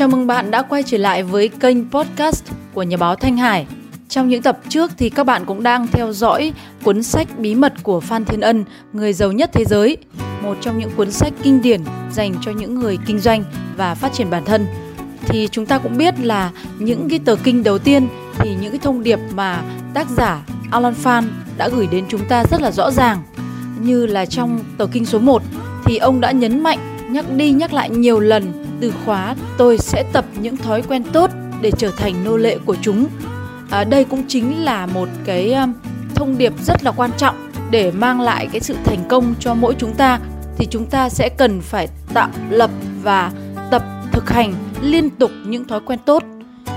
Chào mừng bạn đã quay trở lại với kênh podcast của nhà báo Thanh Hải. Trong những tập trước thì các bạn cũng đang theo dõi cuốn sách Bí mật của Phan Thiên Ân, người giàu nhất thế giới, một trong những cuốn sách kinh điển dành cho những người kinh doanh và phát triển bản thân. Thì chúng ta cũng biết là những cái tờ kinh đầu tiên thì những cái thông điệp mà tác giả Alan Phan đã gửi đến chúng ta rất là rõ ràng. Như là trong tờ kinh số 1 thì ông đã nhấn mạnh nhắc đi nhắc lại nhiều lần từ khóa tôi sẽ tập những thói quen tốt để trở thành nô lệ của chúng. À, đây cũng chính là một cái thông điệp rất là quan trọng để mang lại cái sự thành công cho mỗi chúng ta. Thì chúng ta sẽ cần phải tạo lập và tập thực hành liên tục những thói quen tốt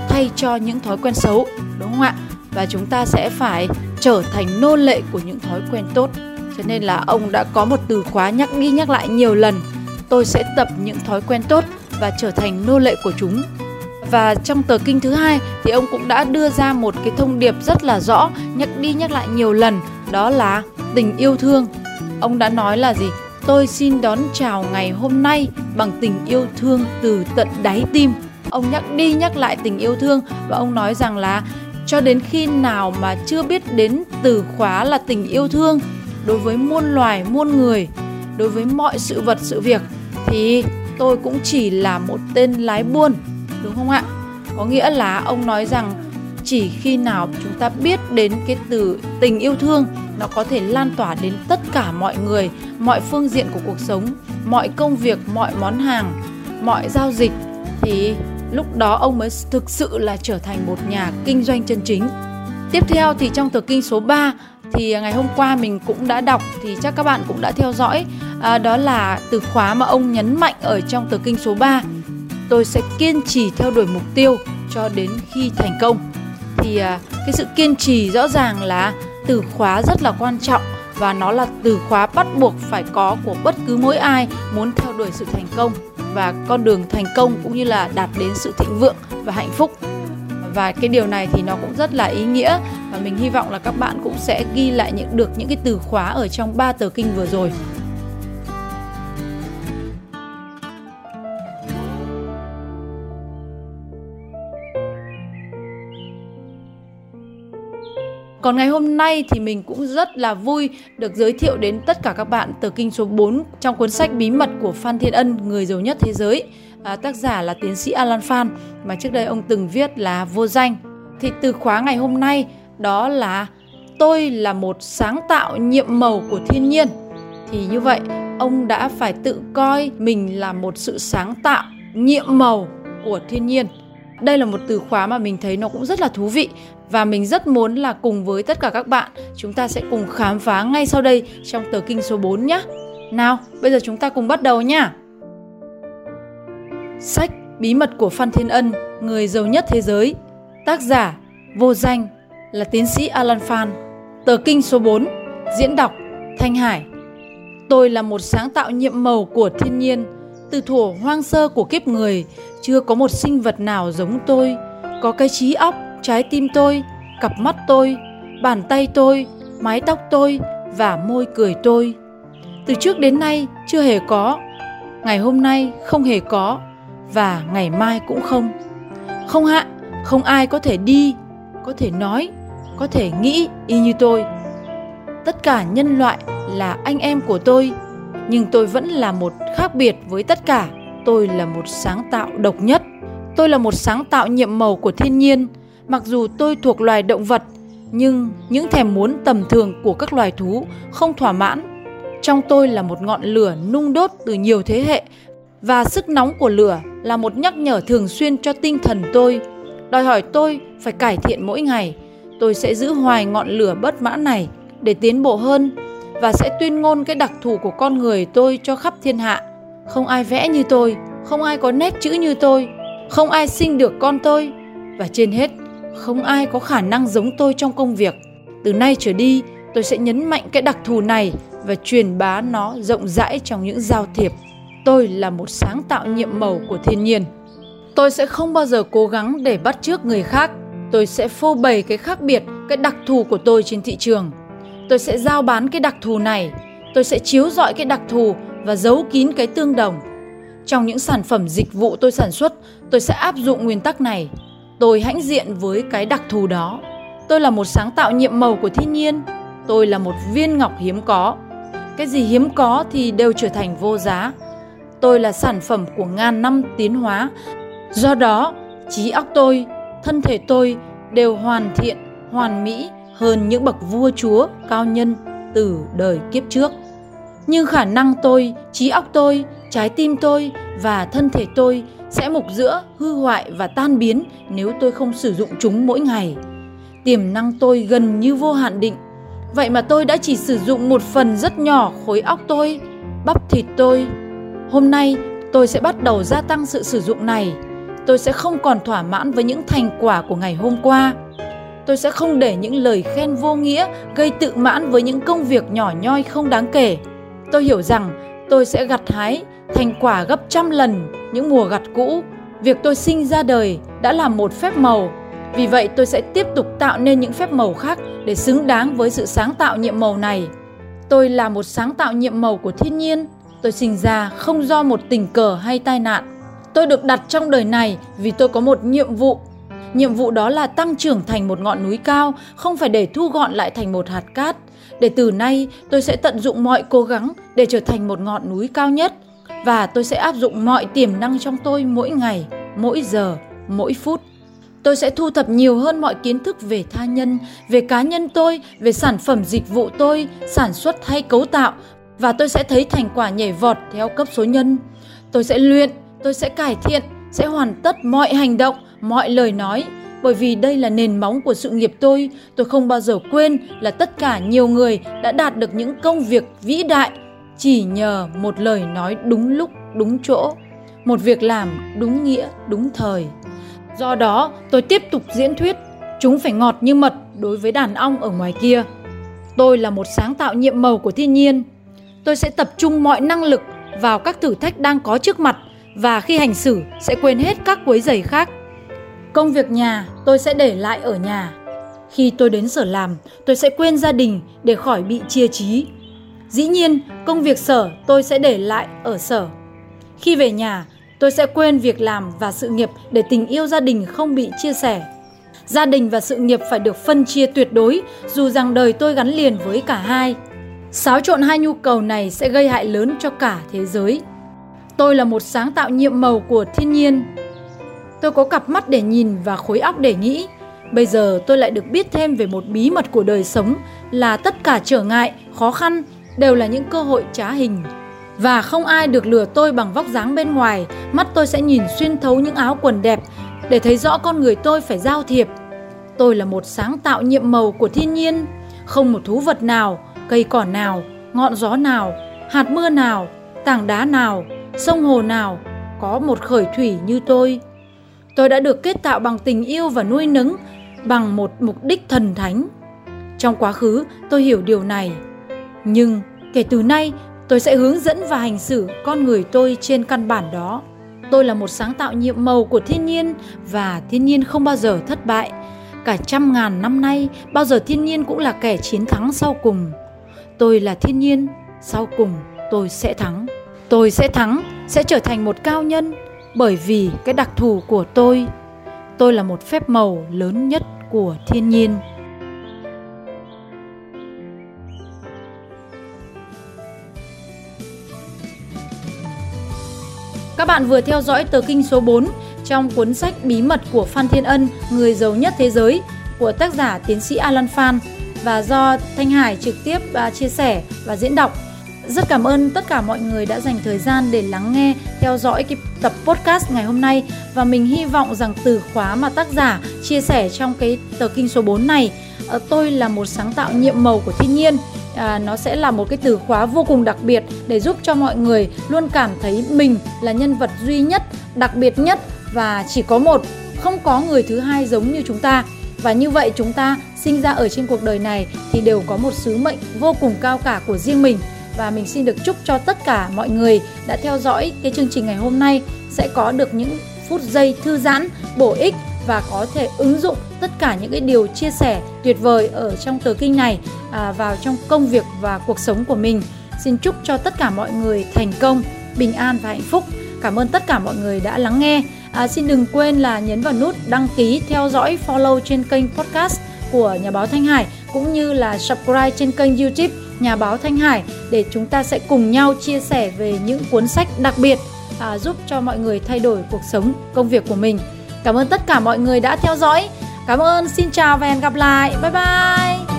thay cho những thói quen xấu đúng không ạ? Và chúng ta sẽ phải trở thành nô lệ của những thói quen tốt. Cho nên là ông đã có một từ khóa nhắc đi nhắc lại nhiều lần. Tôi sẽ tập những thói quen tốt và trở thành nô lệ của chúng. Và trong tờ kinh thứ hai thì ông cũng đã đưa ra một cái thông điệp rất là rõ, nhắc đi nhắc lại nhiều lần, đó là tình yêu thương. Ông đã nói là gì? Tôi xin đón chào ngày hôm nay bằng tình yêu thương từ tận đáy tim. Ông nhắc đi nhắc lại tình yêu thương và ông nói rằng là cho đến khi nào mà chưa biết đến từ khóa là tình yêu thương, đối với muôn loài, muôn người, đối với mọi sự vật, sự việc, thì tôi cũng chỉ là một tên lái buôn, đúng không ạ? Có nghĩa là ông nói rằng chỉ khi nào chúng ta biết đến cái từ tình yêu thương, nó có thể lan tỏa đến tất cả mọi người, mọi phương diện của cuộc sống, mọi công việc, mọi món hàng, mọi giao dịch, thì lúc đó ông mới thực sự là trở thành một nhà kinh doanh chân chính. Tiếp theo thì trong tờ kinh số 3 thì ngày hôm qua mình cũng đã đọc, thì chắc các bạn cũng đã theo dõi à, đó là từ khóa mà ông nhấn mạnh ở trong tờ kinh số 3 tôi sẽ kiên trì theo đuổi mục tiêu cho đến khi thành công. Thì à, cái sự kiên trì rõ ràng là từ khóa rất là quan trọng và nó là từ khóa bắt buộc phải có của bất cứ mỗi ai muốn theo đuổi sự thành công và con đường thành công cũng như là đạt đến sự thịnh vượng và hạnh phúc. Và cái điều này thì nó cũng rất là ý nghĩa và mình hy vọng là các bạn cũng sẽ ghi lại những được những cái từ khóa ở trong ba tờ kinh vừa rồi. Còn ngày hôm nay thì mình cũng rất là vui được giới thiệu đến tất cả các bạn tờ kinh số 4 trong cuốn sách Bí mật của Phan Thiên Ân, người giàu nhất thế giới. À, tác giả là tiến sĩ Alan Phan mà trước đây ông từng viết là vô danh. Thì từ khóa ngày hôm nay đó là tôi là một sáng tạo nhiệm màu của thiên nhiên. Thì như vậy ông đã phải tự coi mình là một sự sáng tạo nhiệm màu của thiên nhiên đây là một từ khóa mà mình thấy nó cũng rất là thú vị và mình rất muốn là cùng với tất cả các bạn chúng ta sẽ cùng khám phá ngay sau đây trong tờ kinh số 4 nhé. Nào, bây giờ chúng ta cùng bắt đầu nha Sách Bí mật của Phan Thiên Ân, người giàu nhất thế giới. Tác giả vô danh là tiến sĩ Alan Phan. Tờ kinh số 4, diễn đọc Thanh Hải. Tôi là một sáng tạo nhiệm màu của thiên nhiên từ thuở hoang sơ của kiếp người, chưa có một sinh vật nào giống tôi, có cái trí óc, trái tim tôi, cặp mắt tôi, bàn tay tôi, mái tóc tôi và môi cười tôi. Từ trước đến nay chưa hề có, ngày hôm nay không hề có và ngày mai cũng không. Không hạ, không ai có thể đi, có thể nói, có thể nghĩ y như tôi. Tất cả nhân loại là anh em của tôi nhưng tôi vẫn là một khác biệt với tất cả. Tôi là một sáng tạo độc nhất. Tôi là một sáng tạo nhiệm màu của thiên nhiên. Mặc dù tôi thuộc loài động vật, nhưng những thèm muốn tầm thường của các loài thú không thỏa mãn. Trong tôi là một ngọn lửa nung đốt từ nhiều thế hệ, và sức nóng của lửa là một nhắc nhở thường xuyên cho tinh thần tôi. Đòi hỏi tôi phải cải thiện mỗi ngày. Tôi sẽ giữ hoài ngọn lửa bất mãn này để tiến bộ hơn và sẽ tuyên ngôn cái đặc thù của con người tôi cho khắp thiên hạ. Không ai vẽ như tôi, không ai có nét chữ như tôi, không ai sinh được con tôi và trên hết, không ai có khả năng giống tôi trong công việc. Từ nay trở đi, tôi sẽ nhấn mạnh cái đặc thù này và truyền bá nó rộng rãi trong những giao thiệp. Tôi là một sáng tạo nhiệm màu của thiên nhiên. Tôi sẽ không bao giờ cố gắng để bắt chước người khác. Tôi sẽ phô bày cái khác biệt, cái đặc thù của tôi trên thị trường tôi sẽ giao bán cái đặc thù này tôi sẽ chiếu dọi cái đặc thù và giấu kín cái tương đồng Trong những sản phẩm dịch vụ tôi sản xuất, tôi sẽ áp dụng nguyên tắc này. Tôi hãnh diện với cái đặc thù đó. Tôi là một sáng tạo nhiệm màu của thiên nhiên. Tôi là một viên ngọc hiếm có. Cái gì hiếm có thì đều trở thành vô giá. Tôi là sản phẩm của ngàn năm tiến hóa. Do đó, trí óc tôi, thân thể tôi đều hoàn thiện, hoàn mỹ hơn những bậc vua chúa cao nhân từ đời kiếp trước. Nhưng khả năng tôi, trí óc tôi, trái tim tôi và thân thể tôi sẽ mục giữa, hư hoại và tan biến nếu tôi không sử dụng chúng mỗi ngày. Tiềm năng tôi gần như vô hạn định. Vậy mà tôi đã chỉ sử dụng một phần rất nhỏ khối óc tôi, bắp thịt tôi. Hôm nay tôi sẽ bắt đầu gia tăng sự sử dụng này. Tôi sẽ không còn thỏa mãn với những thành quả của ngày hôm qua. Tôi sẽ không để những lời khen vô nghĩa gây tự mãn với những công việc nhỏ nhoi không đáng kể. Tôi hiểu rằng tôi sẽ gặt hái thành quả gấp trăm lần những mùa gặt cũ. Việc tôi sinh ra đời đã là một phép màu. Vì vậy tôi sẽ tiếp tục tạo nên những phép màu khác để xứng đáng với sự sáng tạo nhiệm màu này. Tôi là một sáng tạo nhiệm màu của thiên nhiên. Tôi sinh ra không do một tình cờ hay tai nạn. Tôi được đặt trong đời này vì tôi có một nhiệm vụ. Nhiệm vụ đó là tăng trưởng thành một ngọn núi cao, không phải để thu gọn lại thành một hạt cát. Để từ nay tôi sẽ tận dụng mọi cố gắng để trở thành một ngọn núi cao nhất và tôi sẽ áp dụng mọi tiềm năng trong tôi mỗi ngày, mỗi giờ, mỗi phút. Tôi sẽ thu thập nhiều hơn mọi kiến thức về tha nhân, về cá nhân tôi, về sản phẩm dịch vụ tôi, sản xuất hay cấu tạo và tôi sẽ thấy thành quả nhảy vọt theo cấp số nhân. Tôi sẽ luyện, tôi sẽ cải thiện, sẽ hoàn tất mọi hành động, mọi lời nói bởi vì đây là nền móng của sự nghiệp tôi, tôi không bao giờ quên là tất cả nhiều người đã đạt được những công việc vĩ đại chỉ nhờ một lời nói đúng lúc, đúng chỗ, một việc làm đúng nghĩa, đúng thời. Do đó, tôi tiếp tục diễn thuyết, chúng phải ngọt như mật đối với đàn ong ở ngoài kia. Tôi là một sáng tạo nhiệm màu của thiên nhiên. Tôi sẽ tập trung mọi năng lực vào các thử thách đang có trước mặt và khi hành xử sẽ quên hết các quấy giày khác. Công việc nhà tôi sẽ để lại ở nhà. Khi tôi đến sở làm, tôi sẽ quên gia đình để khỏi bị chia trí. Dĩ nhiên, công việc sở tôi sẽ để lại ở sở. Khi về nhà, tôi sẽ quên việc làm và sự nghiệp để tình yêu gia đình không bị chia sẻ. Gia đình và sự nghiệp phải được phân chia tuyệt đối, dù rằng đời tôi gắn liền với cả hai. Xáo trộn hai nhu cầu này sẽ gây hại lớn cho cả thế giới. Tôi là một sáng tạo nhiệm màu của thiên nhiên. Tôi có cặp mắt để nhìn và khối óc để nghĩ. Bây giờ tôi lại được biết thêm về một bí mật của đời sống là tất cả trở ngại, khó khăn đều là những cơ hội trá hình. Và không ai được lừa tôi bằng vóc dáng bên ngoài, mắt tôi sẽ nhìn xuyên thấu những áo quần đẹp để thấy rõ con người tôi phải giao thiệp. Tôi là một sáng tạo nhiệm màu của thiên nhiên, không một thú vật nào, cây cỏ nào, ngọn gió nào, hạt mưa nào, tảng đá nào, sông hồ nào có một khởi thủy như tôi. Tôi đã được kết tạo bằng tình yêu và nuôi nấng bằng một mục đích thần thánh. Trong quá khứ, tôi hiểu điều này. Nhưng kể từ nay tôi sẽ hướng dẫn và hành xử con người tôi trên căn bản đó. Tôi là một sáng tạo nhiệm màu của thiên nhiên và thiên nhiên không bao giờ thất bại. Cả trăm ngàn năm nay bao giờ thiên nhiên cũng là kẻ chiến thắng sau cùng. Tôi là thiên nhiên sau cùng tôi sẽ thắng. Tôi sẽ thắng sẽ trở thành một cao nhân bởi vì cái đặc thù của tôi tôi là một phép màu lớn nhất của thiên nhiên Các bạn vừa theo dõi tờ kinh số 4 trong cuốn sách Bí mật của Phan Thiên Ân, người giàu nhất thế giới của tác giả tiến sĩ Alan Phan và do Thanh Hải trực tiếp à, chia sẻ và diễn đọc. Rất cảm ơn tất cả mọi người đã dành thời gian để lắng nghe, theo dõi cái tập podcast ngày hôm nay. Và mình hy vọng rằng từ khóa mà tác giả chia sẻ trong cái tờ kinh số 4 này, ờ, tôi là một sáng tạo nhiệm màu của thiên nhiên. À, nó sẽ là một cái từ khóa vô cùng đặc biệt để giúp cho mọi người luôn cảm thấy mình là nhân vật duy nhất đặc biệt nhất và chỉ có một không có người thứ hai giống như chúng ta. Và như vậy chúng ta sinh ra ở trên cuộc đời này thì đều có một sứ mệnh vô cùng cao cả của riêng mình và mình xin được chúc cho tất cả mọi người đã theo dõi cái chương trình ngày hôm nay sẽ có được những phút giây thư giãn bổ ích và có thể ứng dụng tất cả những cái điều chia sẻ tuyệt vời ở trong tờ kinh này à, vào trong công việc và cuộc sống của mình. Xin chúc cho tất cả mọi người thành công, bình an và hạnh phúc. Cảm ơn tất cả mọi người đã lắng nghe. À, xin đừng quên là nhấn vào nút đăng ký, theo dõi, follow trên kênh podcast của Nhà báo Thanh Hải cũng như là subscribe trên kênh YouTube Nhà báo Thanh Hải để chúng ta sẽ cùng nhau chia sẻ về những cuốn sách đặc biệt à, giúp cho mọi người thay đổi cuộc sống, công việc của mình. Cảm ơn tất cả mọi người đã theo dõi. Cảm ơn, xin chào và hẹn gặp lại. Bye bye.